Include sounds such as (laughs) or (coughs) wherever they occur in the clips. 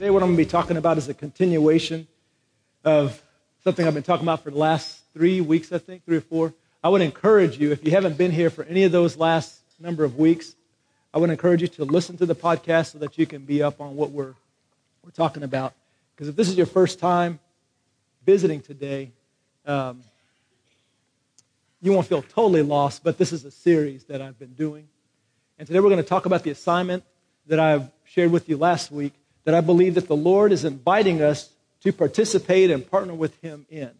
Today, what I'm going to be talking about is a continuation of something I've been talking about for the last three weeks, I think, three or four. I would encourage you, if you haven't been here for any of those last number of weeks, I would encourage you to listen to the podcast so that you can be up on what we're, we're talking about. Because if this is your first time visiting today, um, you won't feel totally lost, but this is a series that I've been doing. And today we're going to talk about the assignment that I've shared with you last week that I believe that the Lord is inviting us to participate and partner with Him in.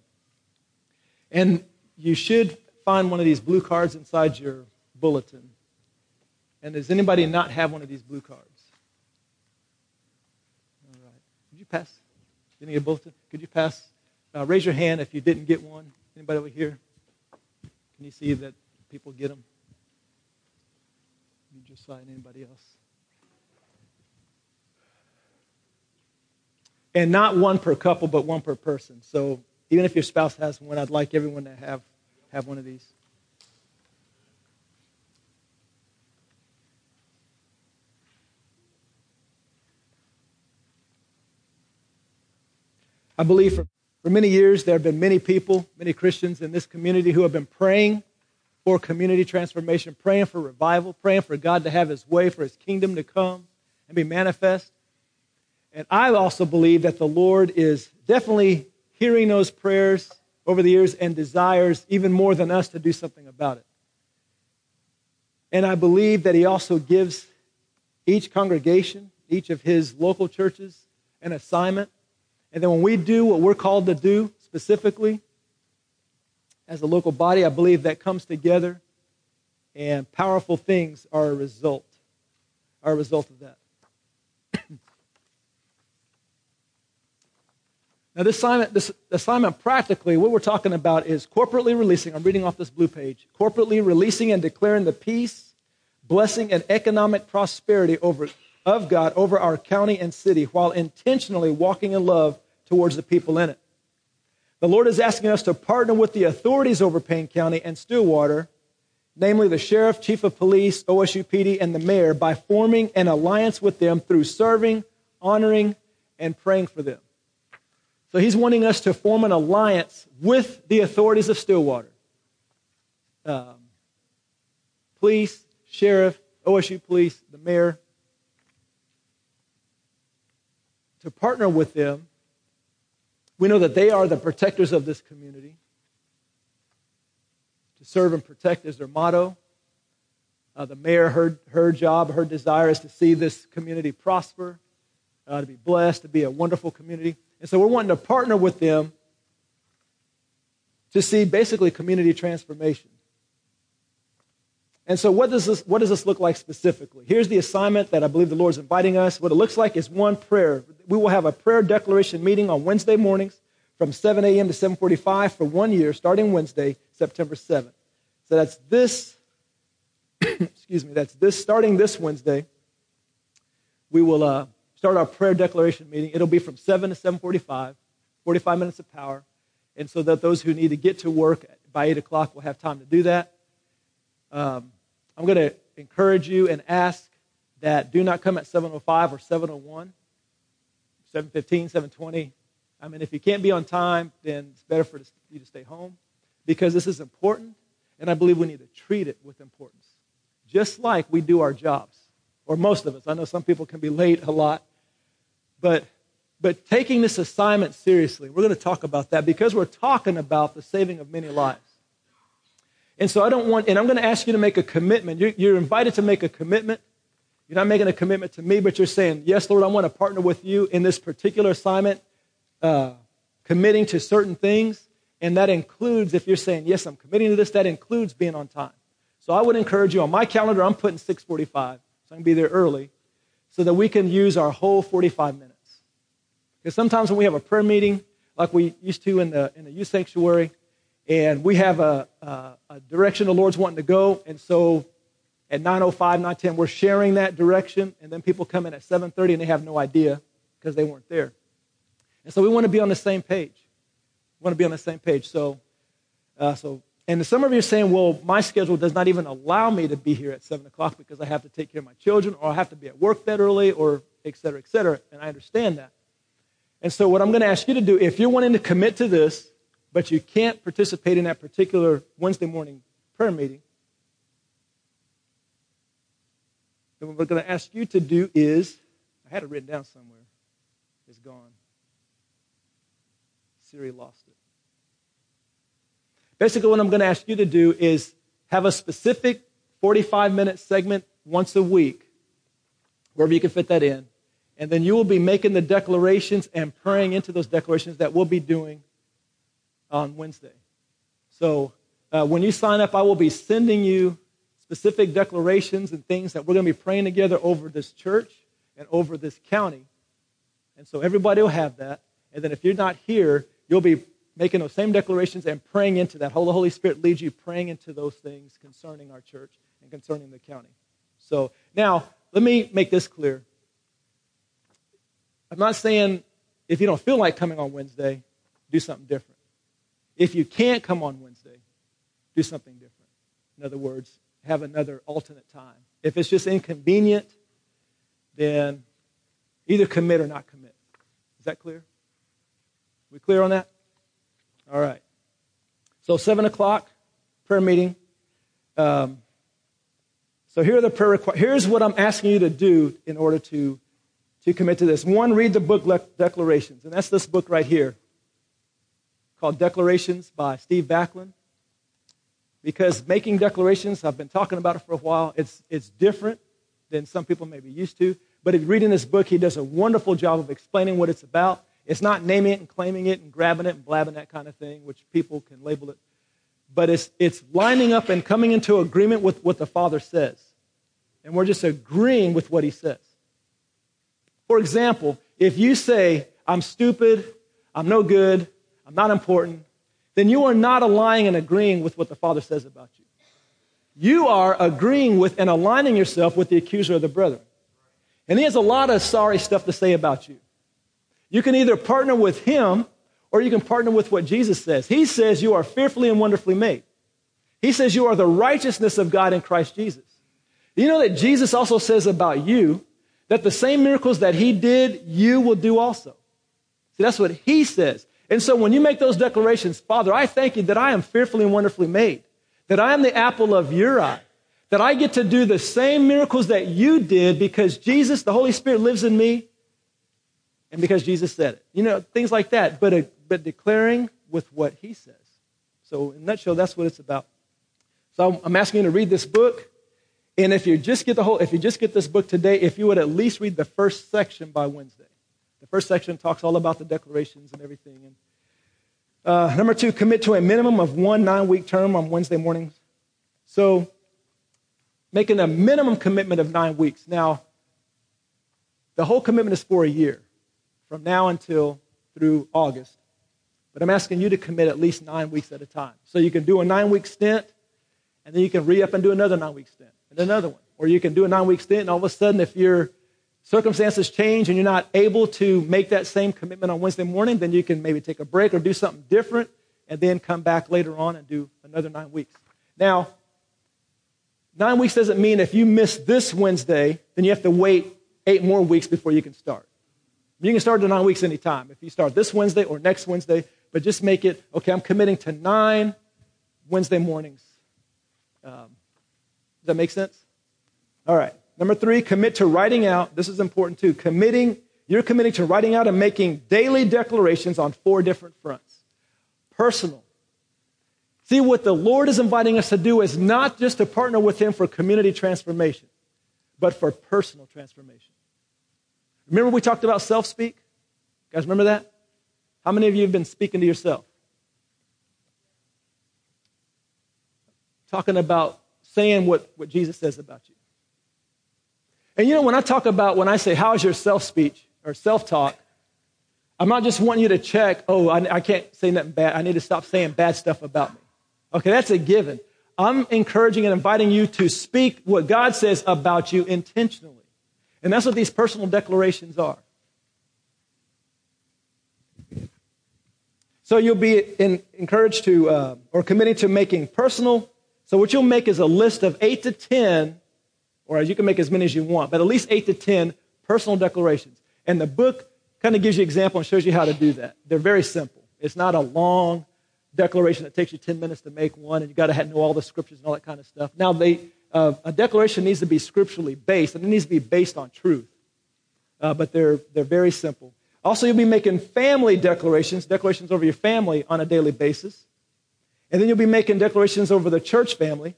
And you should find one of these blue cards inside your bulletin. And does anybody not have one of these blue cards? All right. Could you pass? You need a bulletin? Could you pass? Uh, raise your hand if you didn't get one. Anybody over here? Can you see that people get them? You just sign anybody else? And not one per couple, but one per person. So even if your spouse has one, I'd like everyone to have, have one of these. I believe for, for many years there have been many people, many Christians in this community who have been praying for community transformation, praying for revival, praying for God to have his way, for his kingdom to come and be manifest. And I also believe that the Lord is definitely hearing those prayers over the years and desires even more than us to do something about it. And I believe that He also gives each congregation, each of His local churches, an assignment. And then when we do what we're called to do specifically as a local body, I believe that comes together and powerful things are a result, are a result of that. Now, this assignment, this assignment practically, what we're talking about is corporately releasing, I'm reading off this blue page, corporately releasing and declaring the peace, blessing, and economic prosperity over, of God over our county and city while intentionally walking in love towards the people in it. The Lord is asking us to partner with the authorities over Payne County and Stillwater, namely the sheriff, chief of police, OSU PD, and the mayor, by forming an alliance with them through serving, honoring, and praying for them. So he's wanting us to form an alliance with the authorities of Stillwater. Um, police, sheriff, OSU police, the mayor, to partner with them. We know that they are the protectors of this community. To serve and protect is their motto. Uh, the mayor, her, her job, her desire is to see this community prosper, uh, to be blessed, to be a wonderful community. And so we're wanting to partner with them to see basically community transformation. And so, what does, this, what does this look like specifically? Here's the assignment that I believe the Lord is inviting us. What it looks like is one prayer. We will have a prayer declaration meeting on Wednesday mornings from 7 a.m. to 7:45 for one year, starting Wednesday, September 7th. So that's this. (clears throat) excuse me. That's this starting this Wednesday. We will uh, start our prayer declaration meeting. It'll be from 7 to 7.45, 45 minutes of power. And so that those who need to get to work by 8 o'clock will have time to do that. Um, I'm going to encourage you and ask that do not come at 7.05 or 7.01, 7.15, 7.20. I mean, if you can't be on time, then it's better for you to stay home because this is important, and I believe we need to treat it with importance, just like we do our jobs, or most of us. I know some people can be late a lot, but, but taking this assignment seriously, we're going to talk about that because we're talking about the saving of many lives. And so I don't want, and I'm going to ask you to make a commitment. You're, you're invited to make a commitment. You're not making a commitment to me, but you're saying, Yes, Lord, I want to partner with you in this particular assignment, uh, committing to certain things. And that includes, if you're saying, Yes, I'm committing to this, that includes being on time. So I would encourage you on my calendar, I'm putting 645, so I can be there early so that we can use our whole 45 minutes. Because sometimes when we have a prayer meeting, like we used to in the, in the youth sanctuary, and we have a, a, a direction the Lord's wanting to go, and so at 9.05, 9.10, we're sharing that direction, and then people come in at 7.30 and they have no idea because they weren't there. And so we want to be on the same page. We want to be on the same page. So, uh, so And some of you are saying, well, my schedule does not even allow me to be here at 7 o'clock because I have to take care of my children or I have to be at work that early or et cetera, et cetera. And I understand that. And so, what I'm going to ask you to do, if you're wanting to commit to this, but you can't participate in that particular Wednesday morning prayer meeting, then what we're going to ask you to do is I had it written down somewhere. It's gone. Siri lost it. Basically, what I'm going to ask you to do is have a specific 45 minute segment once a week, wherever you can fit that in. And then you will be making the declarations and praying into those declarations that we'll be doing on Wednesday. So uh, when you sign up, I will be sending you specific declarations and things that we're going to be praying together over this church and over this county. And so everybody will have that. And then if you're not here, you'll be making those same declarations and praying into that. The Holy Spirit leads you praying into those things concerning our church and concerning the county. So now, let me make this clear. I'm not saying if you don't feel like coming on Wednesday, do something different. If you can't come on Wednesday, do something different. In other words, have another alternate time. If it's just inconvenient, then either commit or not commit. Is that clear? We clear on that? All right. So, 7 o'clock, prayer meeting. Um, so, here are the prayer. Here's what I'm asking you to do in order to, to commit to this. One, read the book Le- Declarations. And that's this book right here called Declarations by Steve Backlund. Because making declarations, I've been talking about it for a while, it's, it's different than some people may be used to. But if you're reading this book, he does a wonderful job of explaining what it's about. It's not naming it and claiming it and grabbing it and blabbing that kind of thing, which people can label it. But it's, it's lining up and coming into agreement with what the Father says. And we're just agreeing with what he says. For example, if you say, I'm stupid, I'm no good, I'm not important, then you are not aligning and agreeing with what the Father says about you. You are agreeing with and aligning yourself with the accuser of the brethren. And he has a lot of sorry stuff to say about you. You can either partner with him or you can partner with what Jesus says. He says you are fearfully and wonderfully made. He says you are the righteousness of God in Christ Jesus. You know that Jesus also says about you that the same miracles that he did, you will do also. See, that's what he says. And so when you make those declarations, Father, I thank you that I am fearfully and wonderfully made, that I am the apple of your eye, that I get to do the same miracles that you did because Jesus, the Holy Spirit, lives in me and because Jesus said it. You know, things like that, but, a, uh, but declaring with what he says. So, in a nutshell, that's what it's about. So, I'm asking you to read this book. And if you just get the whole, if you just get this book today, if you would at least read the first section by Wednesday. The first section talks all about the declarations and everything. And uh, number two, commit to a minimum of one nine week term on Wednesday mornings. So, making a minimum commitment of nine weeks. Now, the whole commitment is for a year from now until through August. But I'm asking you to commit at least nine weeks at a time. So you can do a nine week stint, and then you can re up and do another nine week stint, and another one. Or you can do a nine week stint, and all of a sudden, if your circumstances change and you're not able to make that same commitment on Wednesday morning, then you can maybe take a break or do something different, and then come back later on and do another nine weeks. Now, nine weeks doesn't mean if you miss this Wednesday, then you have to wait eight more weeks before you can start. You can start the nine weeks anytime. If you start this Wednesday or next Wednesday, but just make it, okay, I'm committing to nine Wednesday mornings. Um, does that make sense? All right. Number three, commit to writing out. This is important too. Committing, you're committing to writing out and making daily declarations on four different fronts. Personal. See, what the Lord is inviting us to do is not just to partner with Him for community transformation, but for personal transformation. Remember we talked about self speak? Guys, remember that? How many of you have been speaking to yourself? Talking about saying what, what Jesus says about you. And you know, when I talk about, when I say, how's your self speech or self talk, I'm not just wanting you to check, oh, I, I can't say nothing bad. I need to stop saying bad stuff about me. Okay, that's a given. I'm encouraging and inviting you to speak what God says about you intentionally. And that's what these personal declarations are. So you'll be in, encouraged to, uh, or committing to making personal. So what you'll make is a list of eight to 10, or you can make as many as you want, but at least eight to 10 personal declarations. And the book kind of gives you an example and shows you how to do that. They're very simple. It's not a long declaration that takes you 10 minutes to make one, and you got to know all the scriptures and all that kind of stuff. Now, they, uh, a declaration needs to be scripturally based, and it needs to be based on truth. Uh, but they're, they're very simple. Also, you'll be making family declarations, declarations over your family on a daily basis. And then you'll be making declarations over the church family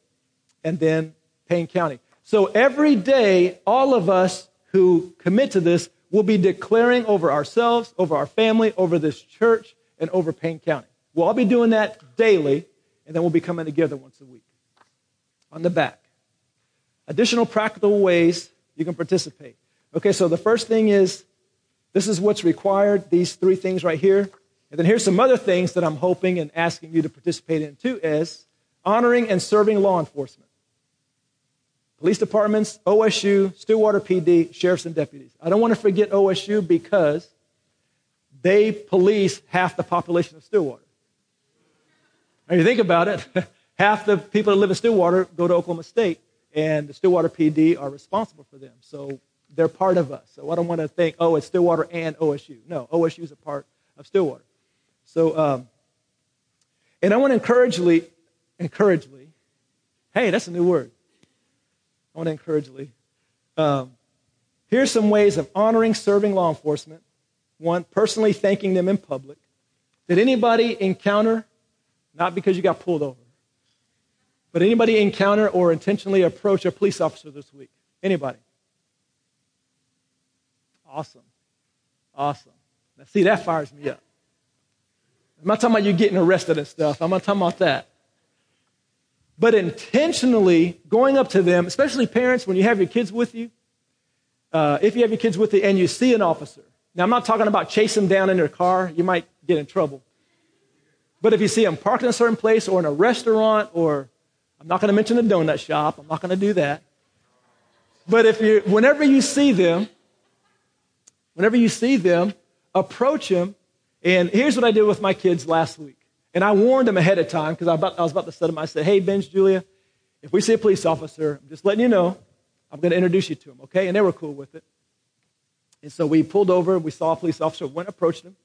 and then Payne County. So every day, all of us who commit to this will be declaring over ourselves, over our family, over this church, and over Payne County. We'll all be doing that daily, and then we'll be coming together once a week. On the back, additional practical ways you can participate. Okay, so the first thing is this is what's required, these three things right here. And then here's some other things that I'm hoping and asking you to participate in too is honoring and serving law enforcement. Police departments, OSU, Stillwater PD, sheriffs and deputies. I don't want to forget OSU because they police half the population of Stillwater. Now you think about it, (laughs) half the people that live in Stillwater go to Oklahoma State, and the Stillwater PD are responsible for them. So they're part of us. So I don't want to think, oh, it's Stillwater and OSU. No, OSU is a part of Stillwater. So, um, and I want to encourage encouragely, hey, that's a new word. I want to encouragely. Um, here's some ways of honoring serving law enforcement. One, personally thanking them in public. Did anybody encounter, not because you got pulled over, but anybody encounter or intentionally approach a police officer this week? Anybody? Awesome. Awesome. Now, see, that fires me up. I'm not talking about you getting arrested and stuff. I'm not talking about that. But intentionally going up to them, especially parents, when you have your kids with you, uh, if you have your kids with you and you see an officer. Now, I'm not talking about chase them down in their car. You might get in trouble. But if you see them parked in a certain place or in a restaurant or I'm not going to mention a donut shop. I'm not going to do that. But if you, whenever you see them, Whenever you see them, approach them. And here's what I did with my kids last week. And I warned them ahead of time because I, I, was about to set them. I said, hey, Benj, Julia, if we see a police officer, I'm just letting you know, I'm going to introduce you to him, okay? And they were cool with it. And so we pulled over. We saw a police officer, went approached him.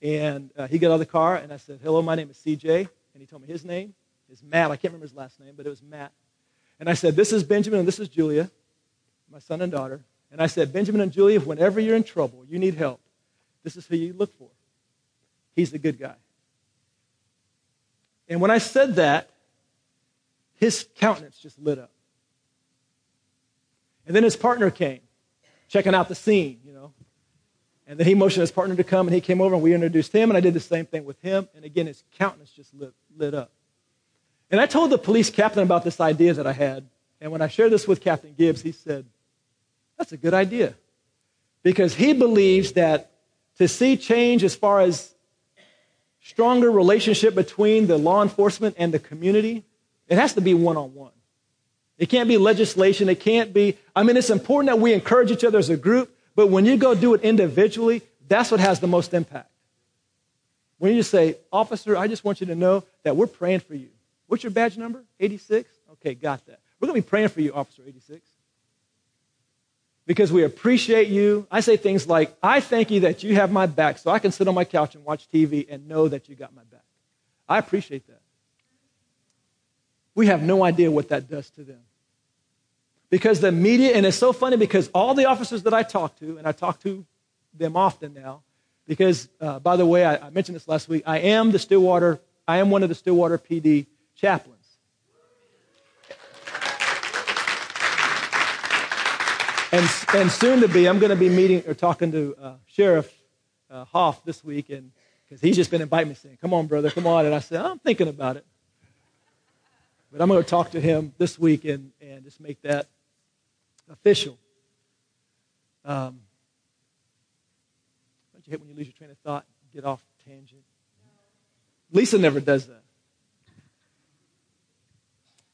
And uh, he got out of the car, and I said, hello, my name is CJ. And he told me his name is Matt. I can't remember his last name, but it was Matt. And I said, this is Benjamin, and this is Julia, my son and daughter. And I said, Benjamin and Julia, whenever you're in trouble, you need help, this is who you look for. He's the good guy. And when I said that, his countenance just lit up. And then his partner came, checking out the scene, you know. And then he motioned his partner to come, and he came over, and we introduced him, and I did the same thing with him. And again, his countenance just lit, lit up. And I told the police captain about this idea that I had. And when I shared this with Captain Gibbs, he said, that's a good idea. Because he believes that to see change as far as stronger relationship between the law enforcement and the community, it has to be one on one. It can't be legislation. It can't be, I mean, it's important that we encourage each other as a group, but when you go do it individually, that's what has the most impact. When you just say, Officer, I just want you to know that we're praying for you. What's your badge number? 86? Okay, got that. We're going to be praying for you, Officer 86 because we appreciate you. I say things like, I thank you that you have my back so I can sit on my couch and watch TV and know that you got my back. I appreciate that. We have no idea what that does to them. Because the media, and it's so funny because all the officers that I talk to, and I talk to them often now, because, uh, by the way, I, I mentioned this last week, I am the Stillwater, I am one of the Stillwater PD chaplains. And, and soon to be, I'm going to be meeting or talking to uh, Sheriff uh, Hoff this week, and because he's just been inviting me, saying, "Come on, brother, come on." And I said, "I'm thinking about it." But I'm going to talk to him this week and, and just make that official. Um, don't you hate when you lose your train of thought, get off tangent? Lisa never does that.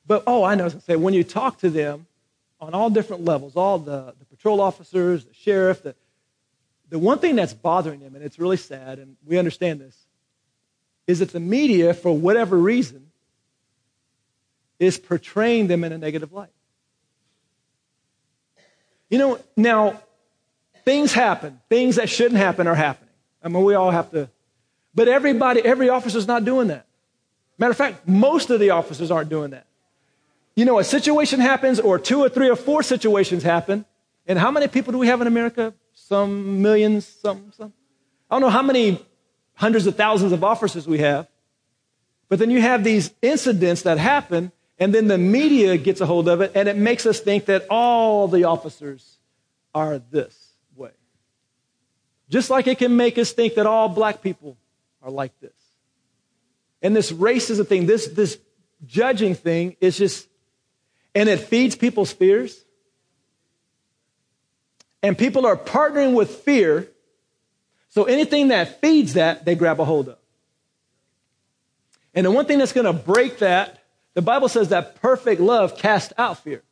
But oh, I know. I was going to say when you talk to them, on all different levels, all the, the patrol officers, the sheriff. The, the one thing that's bothering them, and it's really sad, and we understand this, is that the media, for whatever reason, is portraying them in a negative light. You know, now, things happen. Things that shouldn't happen are happening. I mean, we all have to. But everybody, every officer's not doing that. Matter of fact, most of the officers aren't doing that. You know, a situation happens, or two or three or four situations happen. And how many people do we have in America? Some millions, some, some. I don't know how many hundreds of thousands of officers we have. But then you have these incidents that happen, and then the media gets a hold of it, and it makes us think that all the officers are this way. Just like it can make us think that all black people are like this. And this racism thing, this, this judging thing is just, and it feeds people's fears. And people are partnering with fear. So anything that feeds that, they grab a hold of. And the one thing that's going to break that, the Bible says that perfect love casts out fear.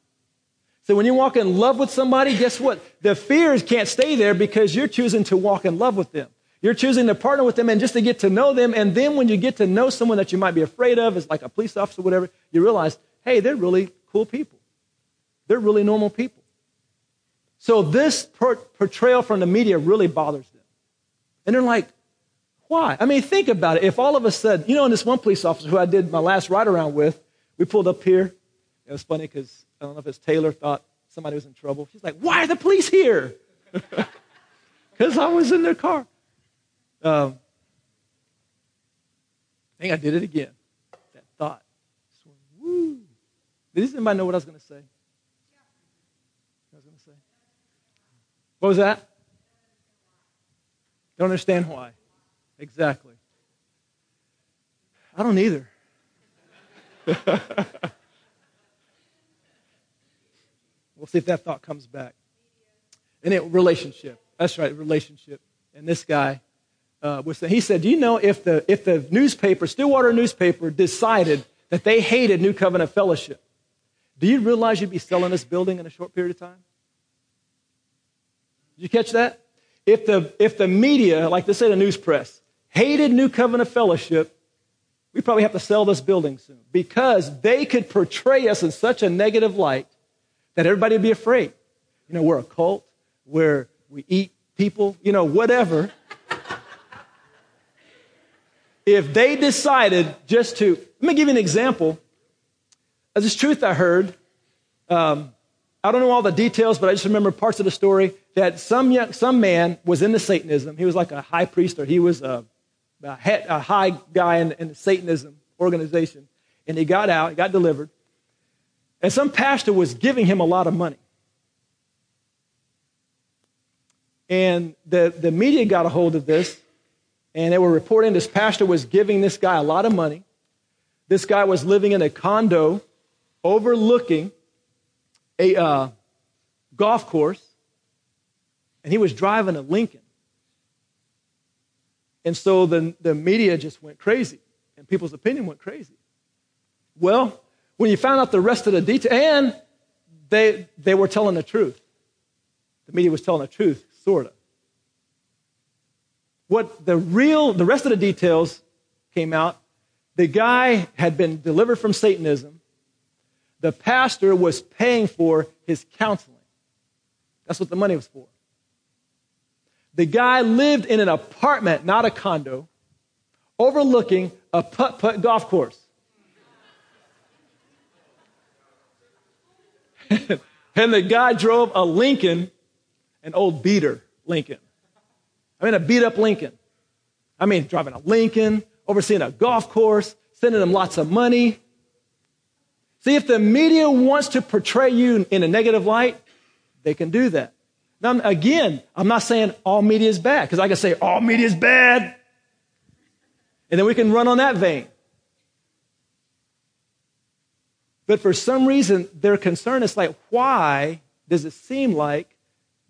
So when you walk in love with somebody, guess what? The fears can't stay there because you're choosing to walk in love with them. You're choosing to partner with them and just to get to know them. And then when you get to know someone that you might be afraid of, as like a police officer or whatever, you realize, hey, they're really cool people. They're really normal people. So this per- portrayal from the media really bothers them. And they're like, why? I mean, think about it. If all of us said, you know, and this one police officer who I did my last ride around with, we pulled up here. It was funny because I don't know if it's Taylor thought somebody was in trouble. She's like, why are the police here? (laughs) Because I was in their car. Um, I think I did it again. That thought. So, woo. Did anybody know what I was going to say? I was going to say. What was that? Don't understand why. Exactly. I don't either. (laughs) we'll see if that thought comes back. And it relationship. That's right, relationship. And this guy uh, was saying, he said, Do you know if the, if the newspaper, Stillwater newspaper, decided that they hated New Covenant Fellowship, do you realize you'd be selling this building in a short period of time? Did you catch that? If the, if the media, like they say the news press, hated New Covenant Fellowship, we probably have to sell this building soon because they could portray us in such a negative light that everybody would be afraid. You know, we're a cult, where we eat people, you know, whatever if they decided just to, let me give you an example. This truth I heard. Um, I don't know all the details, but I just remember parts of the story that some, young, some man was into Satanism. He was like a high priest or he was a, a, head, a high guy in, in the Satanism organization. And he got out, he got delivered. And some pastor was giving him a lot of money. And the, the media got a hold of this and they were reporting this pastor was giving this guy a lot of money. This guy was living in a condo overlooking a uh, golf course, and he was driving a Lincoln. And so the, the media just went crazy, and people's opinion went crazy. Well, when you found out the rest of the detail, and they, they were telling the truth. The media was telling the truth, sort of. What the real, the rest of the details came out. The guy had been delivered from Satanism. The pastor was paying for his counseling. That's what the money was for. The guy lived in an apartment, not a condo, overlooking a putt putt golf course. (laughs) and the guy drove a Lincoln, an old beater Lincoln. I mean, a beat up Lincoln. I mean, driving a Lincoln, overseeing a golf course, sending him lots of money. See, if the media wants to portray you in a negative light, they can do that. Now, again, I'm not saying all media is bad, because I can say all media is bad, and then we can run on that vein. But for some reason, their concern is like, why does it seem like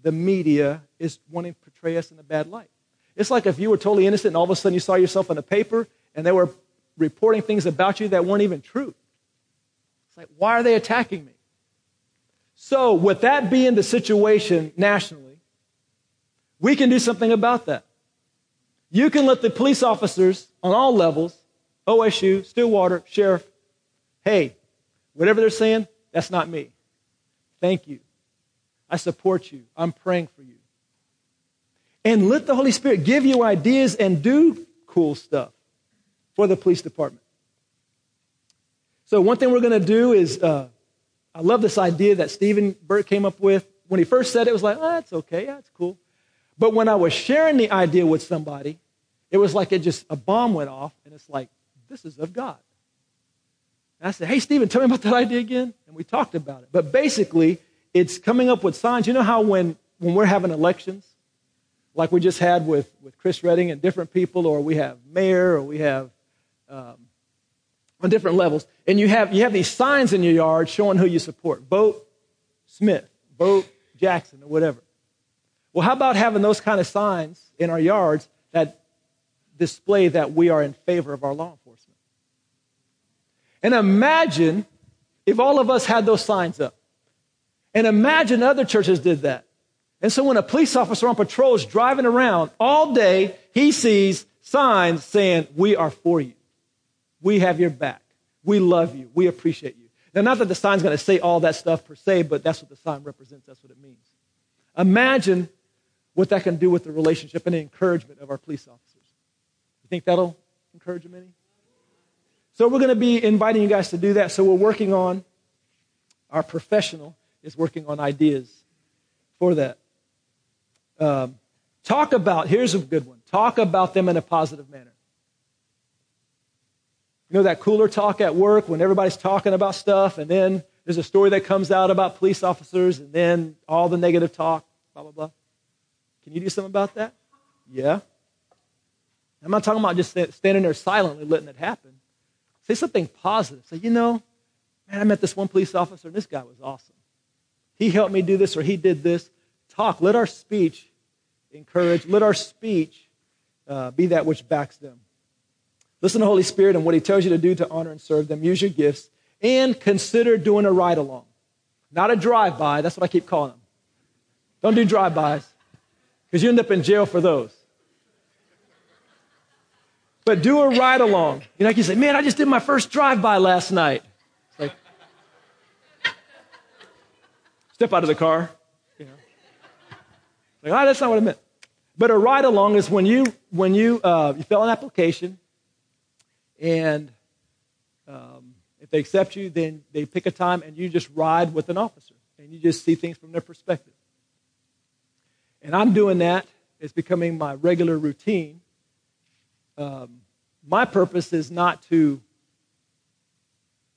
the media is wanting to portray us in a bad light. It's like if you were totally innocent and all of a sudden you saw yourself in a paper and they were reporting things about you that weren't even true. It's like, why are they attacking me? So, with that being the situation nationally, we can do something about that. You can let the police officers on all levels OSU, Stillwater, Sheriff, hey, whatever they're saying, that's not me. Thank you. I support you. I'm praying for you. And let the Holy Spirit give you ideas and do cool stuff for the police department. So, one thing we're going to do is uh, I love this idea that Stephen Burt came up with. When he first said it, it was like, oh, that's okay. Yeah, it's cool. But when I was sharing the idea with somebody, it was like it just, a bomb went off, and it's like, this is of God. And I said, hey, Stephen, tell me about that idea again. And we talked about it. But basically, it's coming up with signs. You know how when, when we're having elections, like we just had with, with Chris Redding and different people, or we have mayor, or we have um, on different levels, and you have, you have these signs in your yard showing who you support. Vote Smith, vote Jackson, or whatever. Well, how about having those kind of signs in our yards that display that we are in favor of our law enforcement? And imagine if all of us had those signs up. And imagine other churches did that. And so when a police officer on patrol is driving around all day, he sees signs saying, We are for you. We have your back. We love you. We appreciate you. Now, not that the sign's going to say all that stuff per se, but that's what the sign represents. That's what it means. Imagine what that can do with the relationship and the encouragement of our police officers. You think that'll encourage them any? So we're going to be inviting you guys to do that. So we're working on, our professional is working on ideas for that. Um, talk about, here's a good one. Talk about them in a positive manner. You know that cooler talk at work when everybody's talking about stuff and then there's a story that comes out about police officers and then all the negative talk, blah, blah, blah. Can you do something about that? Yeah. I'm not talking about just standing there silently letting it happen. Say something positive. Say, you know, man, I met this one police officer and this guy was awesome. He helped me do this or he did this. Talk. Let our speech encourage. Let our speech uh, be that which backs them. Listen to the Holy Spirit and what He tells you to do to honor and serve them. Use your gifts and consider doing a ride along, not a drive by. That's what I keep calling them. Don't do drive bys because you end up in jail for those. But do a ride along. You know, like you say, man, I just did my first drive by last night. It's like, step out of the car. You know, like, oh, that's not what I meant. But a ride along is when you when you uh, you fill an application, and um, if they accept you, then they pick a time and you just ride with an officer, and you just see things from their perspective. And I'm doing that. It's becoming my regular routine um, my purpose is not to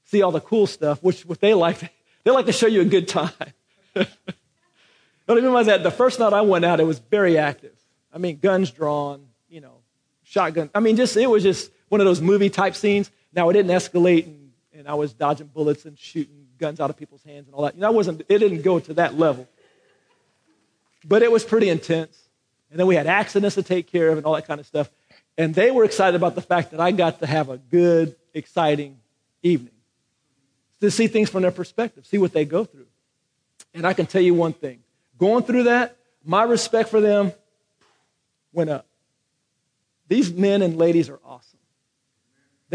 see all the cool stuff, which what they like, (laughs) they like to show you a good time. what I mean by that, the first night I went out, it was very active. I mean, guns drawn, you know, shotgun. I mean, just it was just one of those movie type scenes. Now it didn't escalate, and, and I was dodging bullets and shooting guns out of people's hands and all that. You know, I wasn't. It didn't go to that level, but it was pretty intense. And then we had accidents to take care of and all that kind of stuff. And they were excited about the fact that I got to have a good, exciting evening. To see things from their perspective, see what they go through. And I can tell you one thing going through that, my respect for them went up. These men and ladies are awesome.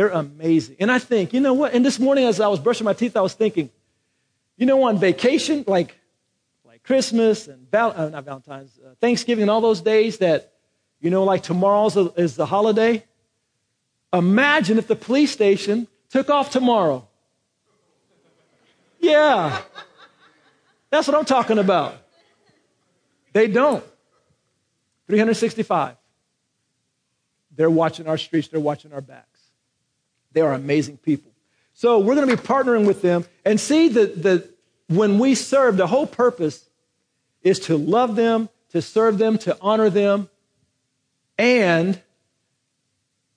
They're amazing. And I think, you know what? And this morning, as I was brushing my teeth, I was thinking, you know, on vacation, like, like Christmas and Val- uh, not Valentine's, uh, Thanksgiving, and all those days that you know, like tomorrow's is the holiday. Imagine if the police station took off tomorrow. Yeah. That's what I'm talking about. They don't. 365. They're watching our streets, they're watching our backs. They are amazing people. So we're going to be partnering with them and see that the, when we serve, the whole purpose is to love them, to serve them, to honor them, and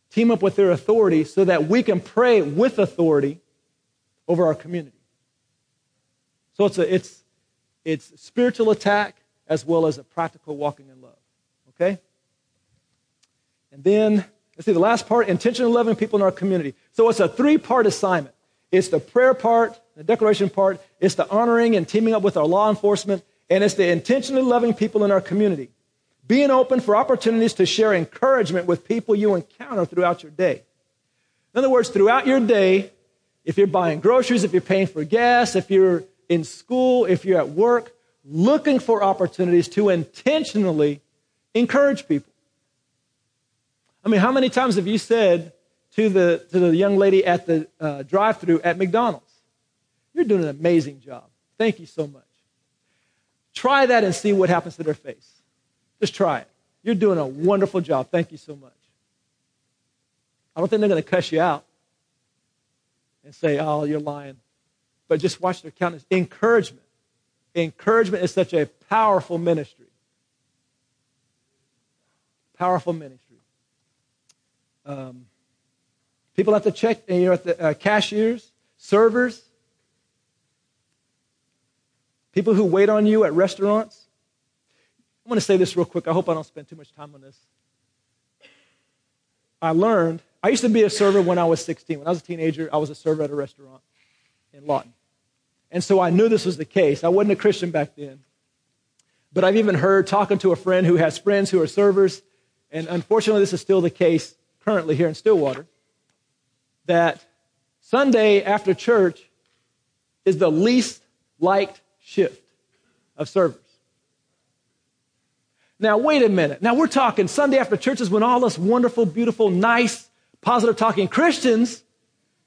team up with their authority so that we can pray with authority over our community. So it's a it's it's spiritual attack as well as a practical walking in love. Okay? And then let's see the last part, intentionally loving people in our community. So it's a three-part assignment. It's the prayer part, the declaration part, it's the honoring and teaming up with our law enforcement, and it's the intentionally loving people in our community being open for opportunities to share encouragement with people you encounter throughout your day. In other words, throughout your day, if you're buying groceries, if you're paying for gas, if you're in school, if you're at work, looking for opportunities to intentionally encourage people. I mean, how many times have you said to the, to the young lady at the uh, drive through at McDonald's, You're doing an amazing job. Thank you so much. Try that and see what happens to their face. Just try it. You're doing a wonderful job. Thank you so much. I don't think they're going to cuss you out and say, oh, you're lying. But just watch their countenance. Encouragement. Encouragement is such a powerful ministry. Powerful ministry. Um, people at the check, you know, at the uh, cashiers, servers, people who wait on you at restaurants. I'm going to say this real quick. I hope I don't spend too much time on this. I learned, I used to be a server when I was 16. When I was a teenager, I was a server at a restaurant in Lawton. And so I knew this was the case. I wasn't a Christian back then. But I've even heard talking to a friend who has friends who are servers, and unfortunately, this is still the case currently here in Stillwater, that Sunday after church is the least liked shift of servers. Now, wait a minute. Now, we're talking Sunday after church is when all us wonderful, beautiful, nice, positive talking Christians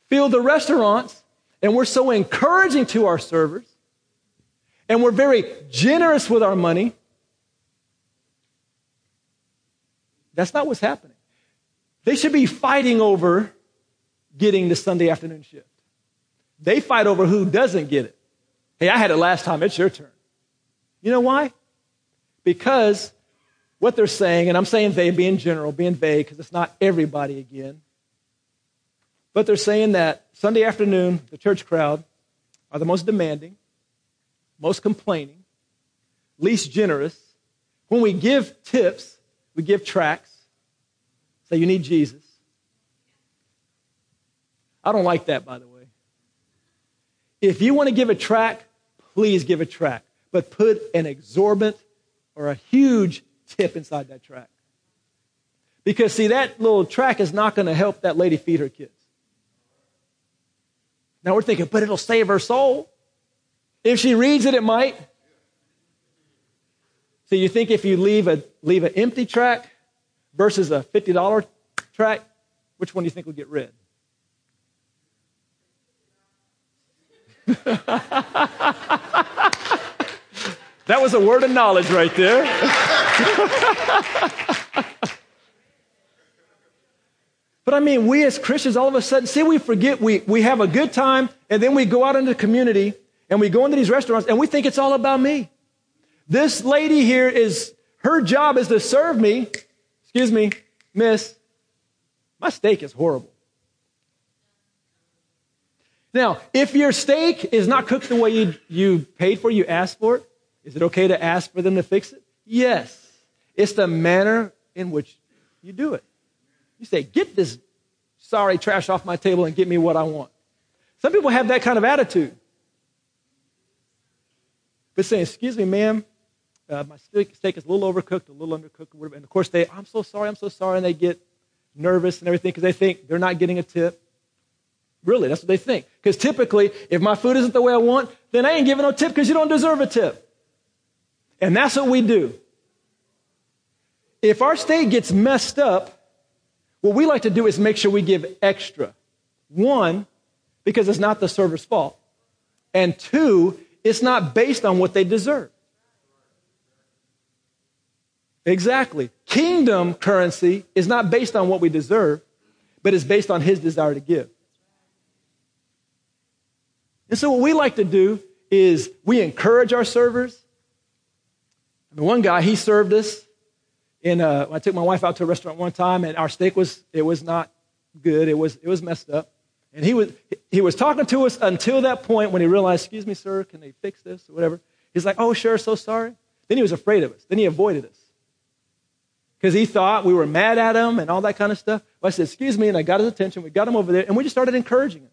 fill the restaurants, and we're so encouraging to our servers, and we're very generous with our money. That's not what's happening. They should be fighting over getting the Sunday afternoon shift. They fight over who doesn't get it. Hey, I had it last time. It's your turn. You know why? Because what they're saying, and I'm saying they being general, being vague, because it's not everybody again. But they're saying that Sunday afternoon, the church crowd are the most demanding, most complaining, least generous. When we give tips, we give tracts. Say, you need Jesus. I don't like that, by the way. If you want to give a track, please give a track, but put an exorbitant or a huge tip inside that track. Because, see, that little track is not going to help that lady feed her kids. Now we're thinking, but it'll save her soul. If she reads it, it might. So you think if you leave a leave an empty track versus a $50 track, which one do you think will get read? (laughs) that was a word of knowledge right there. (laughs) but I mean, we as Christians, all of a sudden, see, we forget we, we have a good time, and then we go out into the community and we go into these restaurants and we think it's all about me. This lady here is, her job is to serve me. Excuse me, miss, my steak is horrible. Now, if your steak is not cooked the way you, you paid for, you asked for it, is it okay to ask for them to fix it? Yes. It's the manner in which you do it. You say, get this sorry trash off my table and get me what I want. Some people have that kind of attitude. But saying, excuse me, ma'am, uh, my steak, steak, is a little overcooked, a little undercooked, whatever. And of course, they, I'm so sorry, I'm so sorry, and they get nervous and everything because they think they're not getting a tip. Really, that's what they think. Because typically, if my food isn't the way I want, then I ain't giving no tip because you don't deserve a tip. And that's what we do. If our state gets messed up, what we like to do is make sure we give extra. One, because it's not the server's fault. And two, it's not based on what they deserve. Exactly. Kingdom currency is not based on what we deserve, but it's based on his desire to give. And so what we like to do is we encourage our servers. The one guy, he served us in a, uh, I took my wife out to a restaurant one time and our steak was, it was not good. It was, it was messed up. And he was, he was talking to us until that point when he realized, excuse me, sir, can they fix this or whatever? He's like, oh, sure, so sorry. Then he was afraid of us. Then he avoided us because he thought we were mad at him and all that kind of stuff. I said, excuse me, and I got his attention. We got him over there, and we just started encouraging him,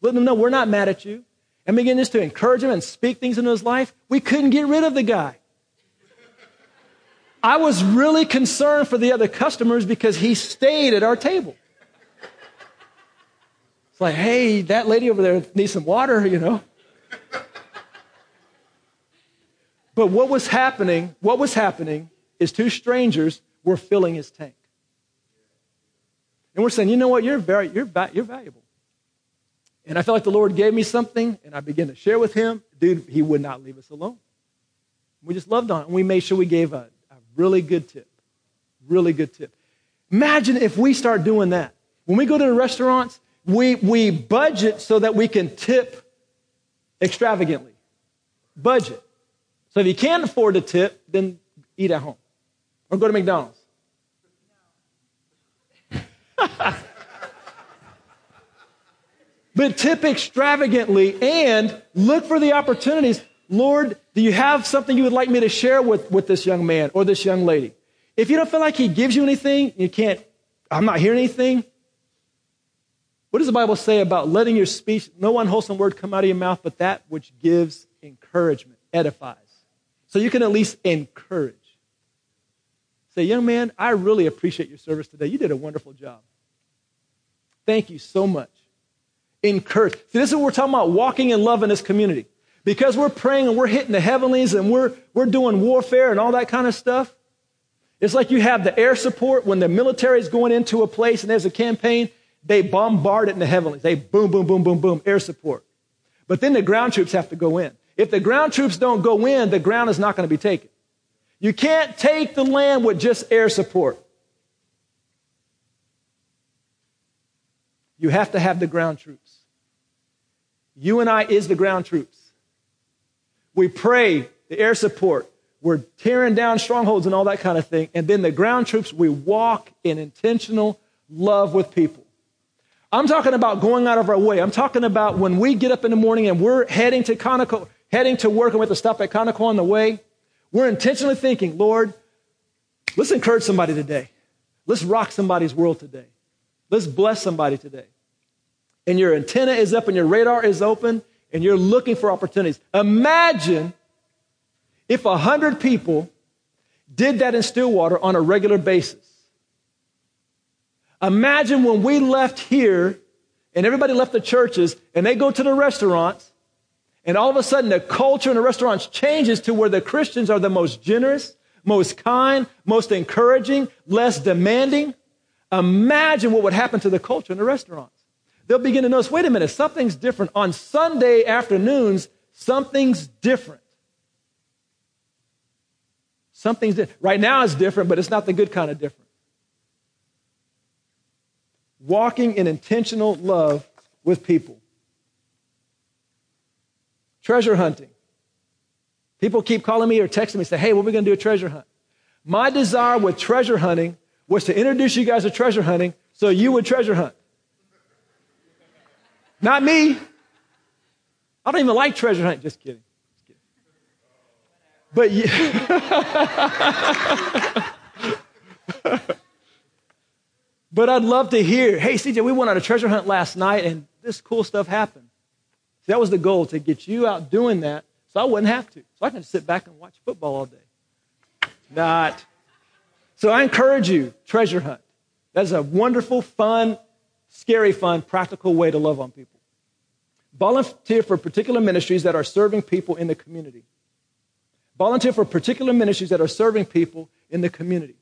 letting him know we're not mad at you, and began just to encourage him and speak things into his life. We couldn't get rid of the guy. I was really concerned for the other customers because he stayed at our table. It's like, hey, that lady over there needs some water, (laughs) you know. but what was happening, what was happening is two strangers were filling his tank. And we're saying, you know what, you're, very, you're, you're valuable. And I felt like the Lord gave me something, and I began to share with him. Dude, he would not leave us alone. We just loved on it, and we made sure we gave a, a really good tip. Really good tip. Imagine if we start doing that. When we go to the restaurants, we, we budget so that we can tip extravagantly. Budget. So if you can't afford to tip, then eat at home or go to McDonald's. (laughs) but tip extravagantly and look for the opportunities. Lord, do you have something you would like me to share with, with this young man or this young lady? If you don't feel like he gives you anything, you can't, I'm not hearing anything. What does the Bible say about letting your speech, no unwholesome word come out of your mouth, but that which gives encouragement, edifies? So you can at least encourage. Say, young man, I really appreciate your service today. You did a wonderful job. Thank you so much. Encourage. See, this is what we're talking about walking in love in this community. Because we're praying and we're hitting the heavenlies and we're, we're doing warfare and all that kind of stuff. It's like you have the air support when the military is going into a place and there's a campaign, they bombard it in the heavenlies. They boom, boom, boom, boom, boom, air support. But then the ground troops have to go in. If the ground troops don't go in, the ground is not going to be taken. You can't take the land with just air support. You have to have the ground troops. You and I is the ground troops. We pray the air support. We're tearing down strongholds and all that kind of thing. And then the ground troops, we walk in intentional love with people. I'm talking about going out of our way. I'm talking about when we get up in the morning and we're heading to Conoco, heading to work and we have to stop at Conoco on the way. We're intentionally thinking, Lord, let's encourage somebody today. Let's rock somebody's world today. Let's bless somebody today. And your antenna is up and your radar is open and you're looking for opportunities. Imagine if a hundred people did that in Stillwater on a regular basis. Imagine when we left here and everybody left the churches and they go to the restaurants and all of a sudden the culture in the restaurants changes to where the Christians are the most generous, most kind, most encouraging, less demanding. Imagine what would happen to the culture in the restaurants. They'll begin to notice, wait a minute, something's different. On Sunday afternoons, something's different. Something's different. Right now it's different, but it's not the good kind of different. Walking in intentional love with people. Treasure hunting. People keep calling me or texting me and say, hey, when are we going to do a treasure hunt? My desire with treasure hunting was to introduce you guys to treasure hunting so you would treasure hunt. Not me. I don't even like treasure hunting. Just kidding. Just kidding. But yeah. (laughs) but I'd love to hear, hey, CJ, we went on a treasure hunt last night and this cool stuff happened. That was the goal, to get you out doing that so I wouldn't have to. So I can sit back and watch football all day. Not. So I encourage you, treasure hunt. That's a wonderful, fun, scary, fun, practical way to love on people. Volunteer for particular ministries that are serving people in the community. Volunteer for particular ministries that are serving people in the community.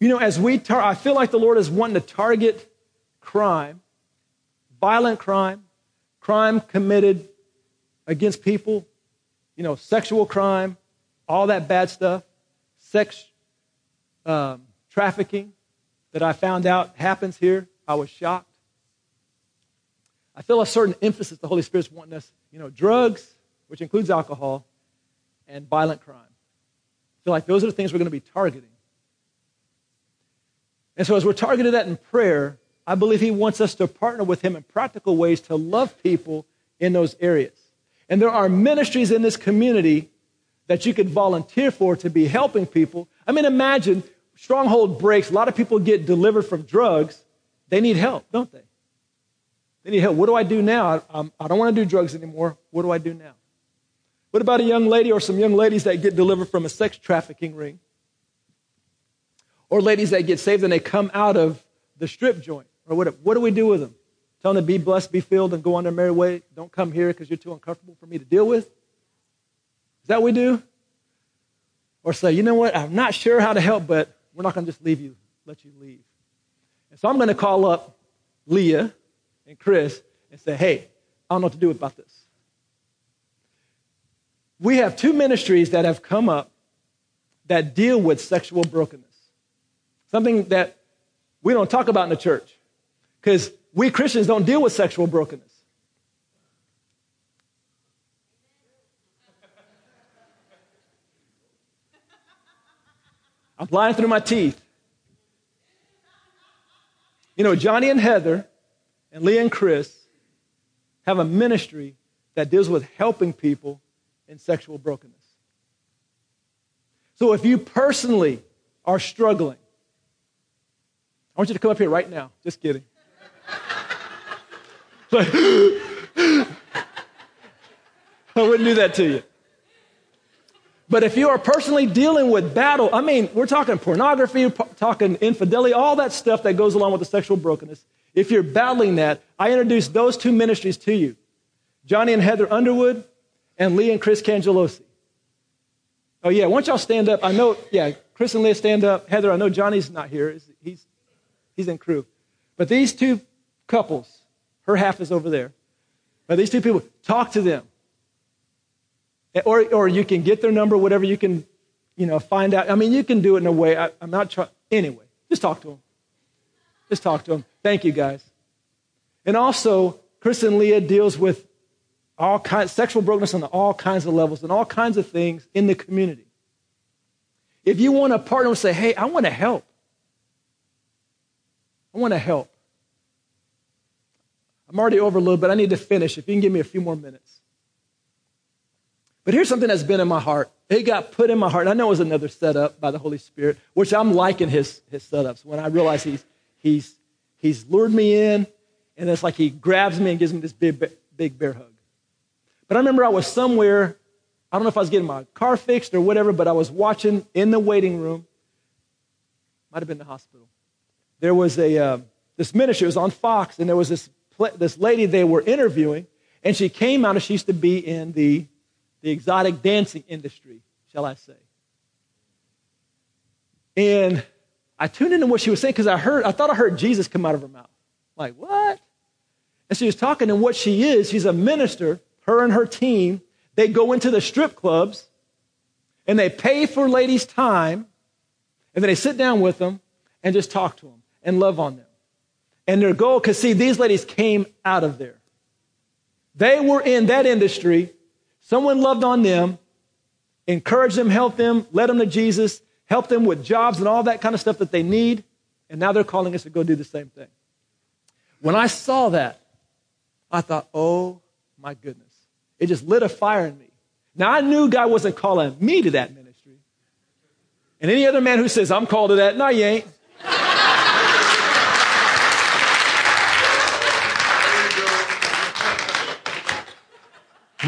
You know, as we, tar- I feel like the Lord is wanting to target crime, violent crime, crime committed against people, you know, sexual crime, all that bad stuff, sex um, trafficking that I found out happens here. I was shocked. I feel a certain emphasis the Holy Spirit's wanting us, you know, drugs, which includes alcohol, and violent crime. I feel like those are the things we're going to be targeting. And so as we're targeting that in prayer, I believe he wants us to partner with him in practical ways to love people in those areas. And there are ministries in this community that you could volunteer for to be helping people. I mean, imagine stronghold breaks. A lot of people get delivered from drugs. They need help, don't they? They need help. What do I do now? I, I don't want to do drugs anymore. What do I do now? What about a young lady or some young ladies that get delivered from a sex trafficking ring? Or ladies that get saved and they come out of the strip joint? Or what, what do we do with them? Tell them to be blessed, be filled, and go on their merry way. Don't come here because you're too uncomfortable for me to deal with. Is that what we do? Or say, you know what, I'm not sure how to help, but we're not going to just leave you, let you leave. And so I'm going to call up Leah and Chris and say, hey, I don't know what to do about this. We have two ministries that have come up that deal with sexual brokenness. Something that we don't talk about in the church because we Christians don't deal with sexual brokenness. I'm lying through my teeth. You know, Johnny and Heather and Leah and Chris have a ministry that deals with helping people in sexual brokenness. So if you personally are struggling, I want you to come up here right now. Just kidding. (laughs) I wouldn't do that to you. But if you are personally dealing with battle, I mean, we're talking pornography, talking infidelity, all that stuff that goes along with the sexual brokenness. If you're battling that, I introduce those two ministries to you Johnny and Heather Underwood and Lee and Chris Cangelosi. Oh, yeah, don't y'all stand up? I know, yeah, Chris and Lee stand up. Heather, I know Johnny's not here. He's, he's in crew. But these two couples, her half is over there. But these two people, talk to them. Eh, or, or you can get their number, whatever you can, you know, find out. I mean, you can do it in a way. I, am not trying. Anyway, just talk to them. Just talk to them. Thank you, guys. And also, Chris and Leah deals with all kinds, sexual brokenness on all kinds of levels and all kinds of things in the community. If you want to partner and say, hey, I want to help. I want to help. I'm already over a little bit. I need to finish. If you can give me a few more minutes. But here's something that's been in my heart. It got put in my heart. I know it was another setup by the Holy Spirit, which I'm liking his, his setups when I realize he's, he's, he's lured me in, and it's like he grabs me and gives me this big, big bear hug. But I remember I was somewhere, I don't know if I was getting my car fixed or whatever, but I was watching in the waiting room. Might have been the hospital. There was a, uh, this ministry, it was on Fox, and there was this, this lady they were interviewing, and she came out and she used to be in the the exotic dancing industry, shall I say. And I tuned into what she was saying because I heard, I thought I heard Jesus come out of her mouth. Like, what? And she was talking, and what she is, she's a minister, her and her team, they go into the strip clubs and they pay for ladies' time, and then they sit down with them and just talk to them and love on them. And their goal, because see, these ladies came out of there. They were in that industry Someone loved on them, encouraged them, helped them, led them to Jesus, helped them with jobs and all that kind of stuff that they need. And now they're calling us to go do the same thing. When I saw that, I thought, oh my goodness. It just lit a fire in me. Now I knew God wasn't calling me to that ministry. And any other man who says, I'm called to that, no, you ain't.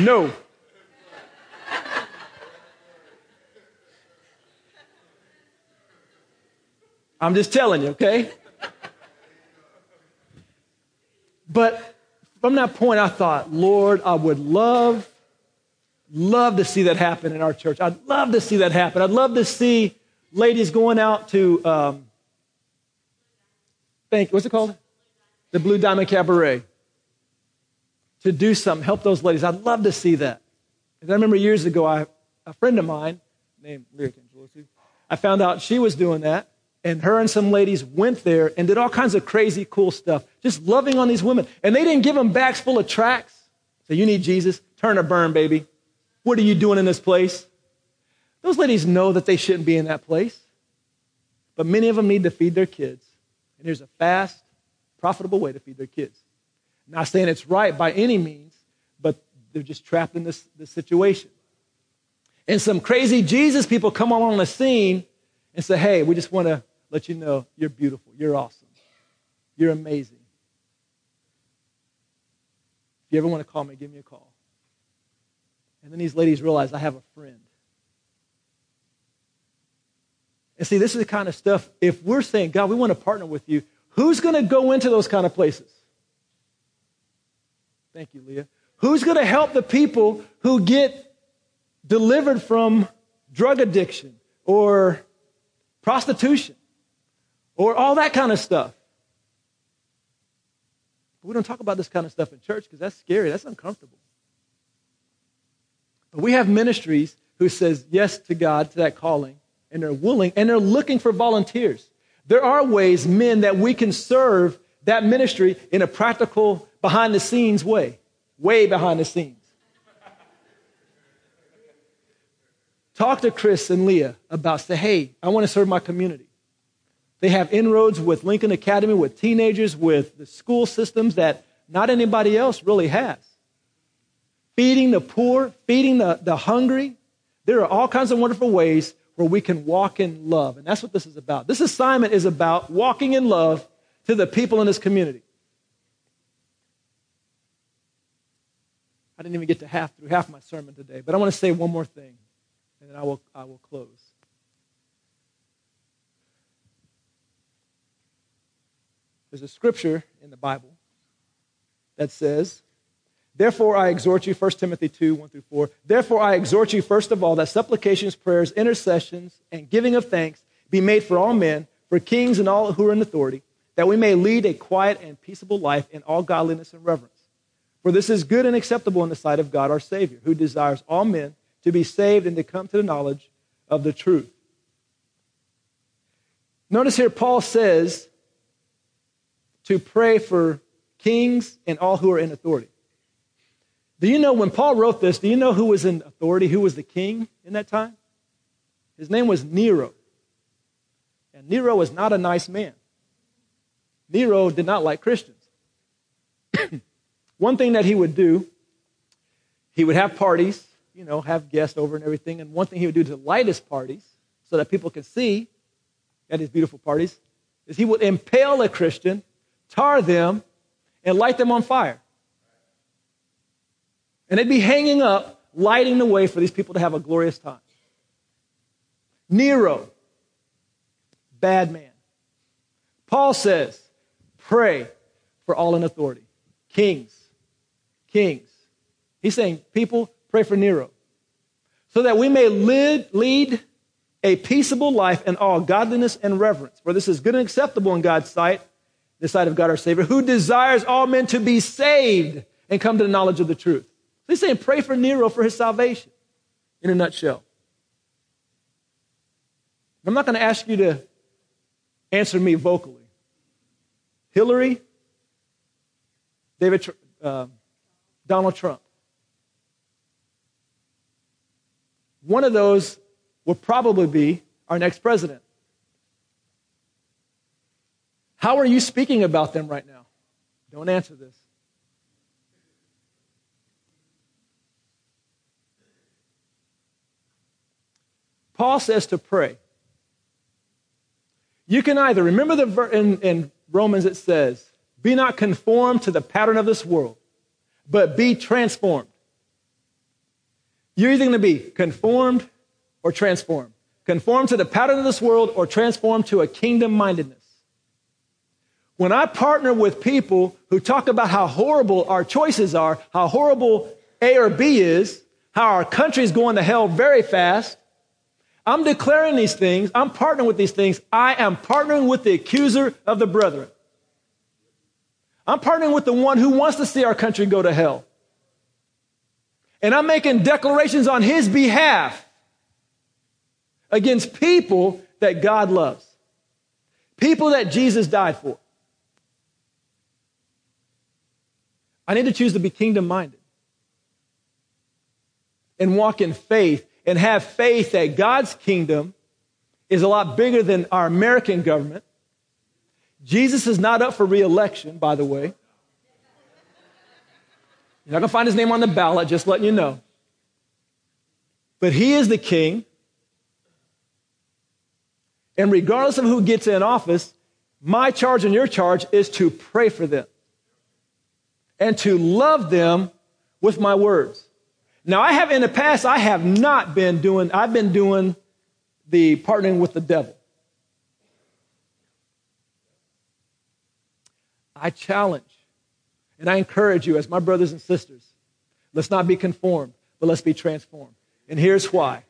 No. I'm just telling you, okay? But from that point, I thought, Lord, I would love, love to see that happen in our church. I'd love to see that happen. I'd love to see ladies going out to, um, thank, what's it called? The Blue Diamond Cabaret. To do something, help those ladies. I'd love to see that. I remember years ago, I, a friend of mine named Lyric Angelosi, I found out she was doing that and her and some ladies went there and did all kinds of crazy cool stuff, just loving on these women. And they didn't give them bags full of tracts. So you need Jesus, turn or burn, baby. What are you doing in this place? Those ladies know that they shouldn't be in that place. But many of them need to feed their kids. And here's a fast, profitable way to feed their kids. Not saying it's right by any means, but they're just trapped in this, this situation. And some crazy Jesus people come along the scene and say, hey, we just want to let you know you're beautiful, you're awesome, you're amazing. If you ever want to call me, give me a call. And then these ladies realize I have a friend. And see, this is the kind of stuff, if we're saying, God, we want to partner with you, Who's going to go into those kind of places? Thank you, Leah. Who's going to help the people who get delivered from drug addiction or prostitution or all that kind of stuff? we don't talk about this kind of stuff in church because that's scary, that's uncomfortable. But we have ministries who says yes to God, to that calling, and they're willing and they're looking for volunteers. There are ways, men, that we can serve that ministry in a practical, behind the scenes way, way behind the scenes. Talk to Chris and Leah about, say, hey, I want to serve my community. They have inroads with Lincoln Academy, with teenagers, with the school systems that not anybody else really has. Feeding the poor, feeding the, the hungry. There are all kinds of wonderful ways where we can walk in love. And that's what this is about. This assignment is about walking in love to the people in this community. I didn't even get to half through half my sermon today, but I want to say one more thing, and then I will, I will close. There's a scripture in the Bible that says, Therefore, I exhort you, 1 Timothy 2, 1 through 4. Therefore, I exhort you, first of all, that supplications, prayers, intercessions, and giving of thanks be made for all men, for kings and all who are in authority, that we may lead a quiet and peaceable life in all godliness and reverence. For this is good and acceptable in the sight of God our Savior, who desires all men to be saved and to come to the knowledge of the truth. Notice here, Paul says to pray for kings and all who are in authority. Do you know when Paul wrote this, do you know who was in authority, who was the king in that time? His name was Nero. And Nero was not a nice man. Nero did not like Christians. (coughs) One thing that he would do, he would have parties, you know, have guests over and everything. And one thing he would do to light his parties, so that people could see at his beautiful parties, is he would impale a Christian, tar them, and light them on fire. And they'd be hanging up, lighting the way for these people to have a glorious time. Nero, bad man. Paul says, pray for all in authority. Kings, kings. He's saying, people, pray for Nero. So that we may lead, lead a peaceable life in all godliness and reverence. For this is good and acceptable in God's sight, the sight of God our Savior, who desires all men to be saved and come to the knowledge of the truth. He's saying, pray for Nero for his salvation, in a nutshell. I'm not going to ask you to answer me vocally. Hillary, David, uh, Donald Trump. One of those will probably be our next president. How are you speaking about them right now? Don't answer this. Paul says to pray. You can either, remember the in, in Romans it says, be not conformed to the pattern of this world, but be transformed. You're either going to be conformed or transformed. Conformed to the pattern of this world or transformed to a kingdom mindedness. When I partner with people who talk about how horrible our choices are, how horrible A or B is, how our country is going to hell very fast, I'm declaring these things. I'm partnering with these things. I am partnering with the accuser of the brethren. I'm partnering with the one who wants to see our country go to hell. And I'm making declarations on his behalf against people that God loves, people that Jesus died for. I need to choose to be kingdom minded and walk in faith and have faith that God's kingdom is a lot bigger than our American government. Jesus is not up for reelection, by the way. You're not going to find his name on the ballot, just letting you know. But he is the king. And regardless of who gets in office, my charge and your charge is to pray for them and to love them with my words. Now, I have in the past, I have not been doing, I've been doing the partnering with the devil. I challenge and I encourage you as my brothers and sisters, let's not be conformed, but let's be transformed. And here's why.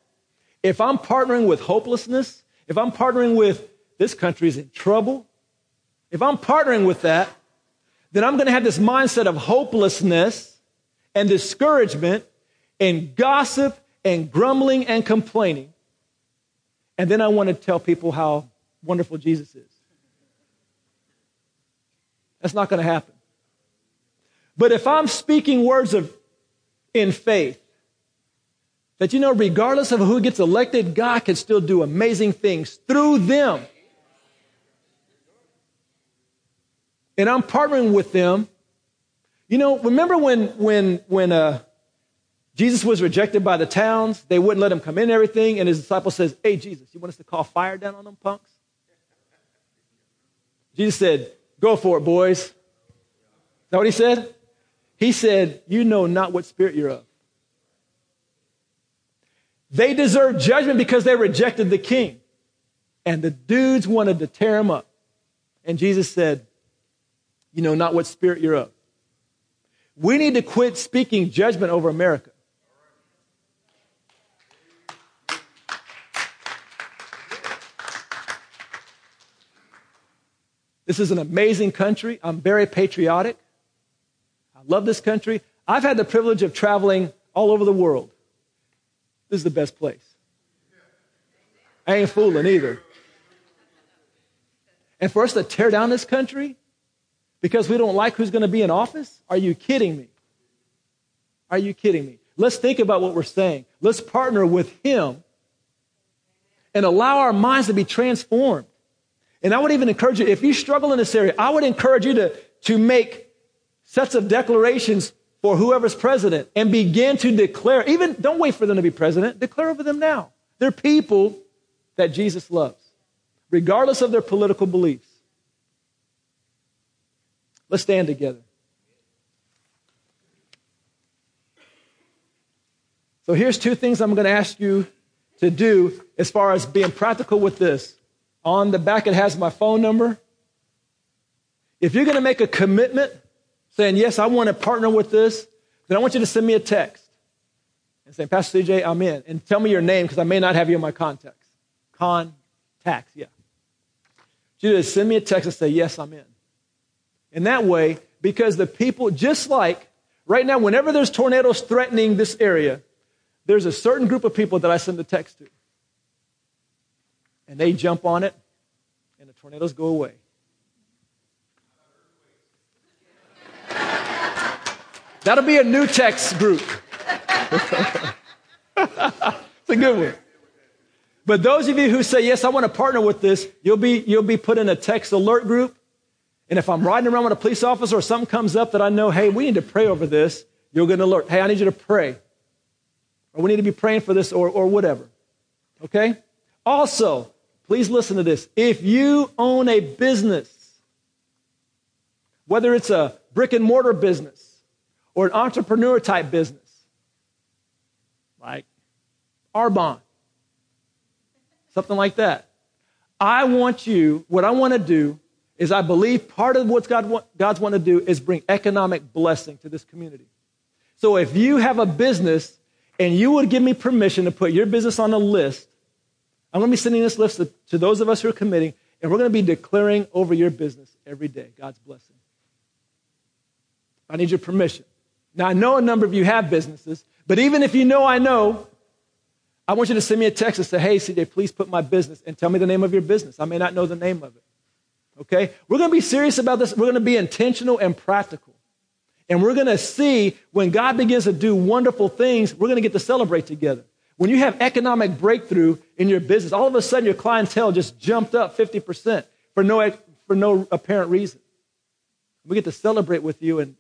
If I'm partnering with hopelessness, if I'm partnering with this country's in trouble, if I'm partnering with that, then I'm going to have this mindset of hopelessness and discouragement and gossip and grumbling and complaining. And then I want to tell people how wonderful Jesus is. That's not going to happen. But if I'm speaking words of in faith, that you know, regardless of who gets elected, God can still do amazing things through them. And I'm partnering with them. You know, remember when when when uh, Jesus was rejected by the towns? They wouldn't let him come in and everything, and his disciple says, "Hey, Jesus, you want us to call fire down on them punks?" Jesus said, "Go for it, boys." Is that what he said? He said, You know not what spirit you're of. They deserved judgment because they rejected the king. And the dudes wanted to tear him up. And Jesus said, You know not what spirit you're of. We need to quit speaking judgment over America. This is an amazing country. I'm very patriotic. I love this country. I've had the privilege of traveling all over the world. This is the best place. I ain't fooling either. And for us to tear down this country because we don't like who's going to be in office? Are you kidding me? Are you kidding me? Let's think about what we're saying. Let's partner with Him and allow our minds to be transformed. And I would even encourage you, if you struggle in this area, I would encourage you to, to make sets of declarations for whoever's president and begin to declare, even don't wait for them to be president, declare over them now. They're people that Jesus loves, regardless of their political beliefs. Let's stand together. So here's two things I'm going to ask you to do as far as being practical with this. On the back, it has my phone number. If you're going to make a commitment saying, Yes, I want to partner with this, then I want you to send me a text and say, Pastor CJ, I'm in. And tell me your name because I may not have you in my contacts. Contacts, yeah. Just send me a text and say, Yes, I'm in. In that way, because the people, just like right now, whenever there's tornadoes threatening this area, there's a certain group of people that I send the text to. And they jump on it, and the tornadoes go away. That'll be a new text group. (laughs) it's a good one. But those of you who say, yes, I want to partner with this, you'll be, you'll be put in a text alert group. And if I'm riding around with a police officer or something comes up that I know, hey, we need to pray over this, you'll get an alert. Hey, I need you to pray. Or we need to be praying for this or, or whatever. Okay? Also, please listen to this. If you own a business, whether it's a brick and mortar business, or an entrepreneur type business like Arbonne, something like that. I want you, what I want to do is I believe part of what God, God's want to do is bring economic blessing to this community. So if you have a business and you would give me permission to put your business on a list, I'm going to be sending this list to, those of us who are committing, and we're going to be declaring over your business every day God's blessing. I need your permission. Now, I know a number of you have businesses, but even if you know I know, I want you to send me a text and say, hey, CJ, please put my business and tell me the name of your business. I may not know the name of it. Okay? We're going to be serious about this. We're going to be intentional and practical. And we're going to see when God begins to do wonderful things, we're going to get to celebrate together. When you have economic breakthrough in your business, all of a sudden your clientele just jumped up 50% for no, for no apparent reason. We get to celebrate with you and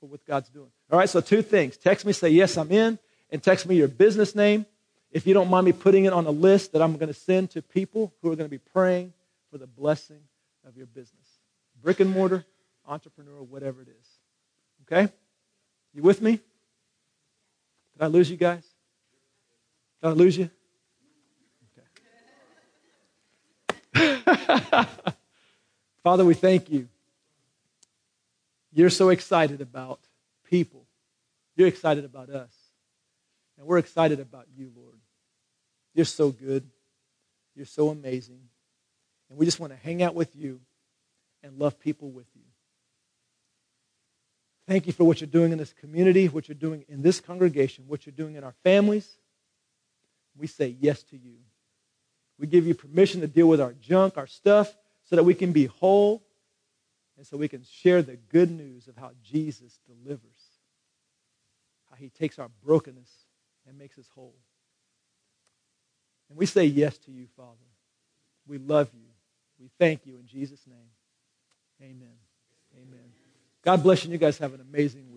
for what God's doing. All right, so two things. Text me, say, yes, I'm in, and text me your business name. If you don't mind me putting it on a list that I'm going to send to people who are going to be praying for the blessing of your business. Brick and mortar, entrepreneur, whatever it is. Okay? You with me? Did I lose you guys? Did I lose you? Okay. (laughs) Father, we thank you You're so excited about people. You're excited about us. And we're excited about you, Lord. You're so good. You're so amazing. And we just want to hang out with you and love people with you. Thank you for what you're doing in this community, what you're doing in this congregation, what you're doing in our families. We say yes to you. We give you permission to deal with our junk, our stuff, so that we can be whole and so we can share the good news of how Jesus delivers, how he takes our brokenness and makes us whole. And we say yes to you, Father. We love you. We thank you in Jesus' name. Amen. Amen. God bless you. You guys have an amazing week.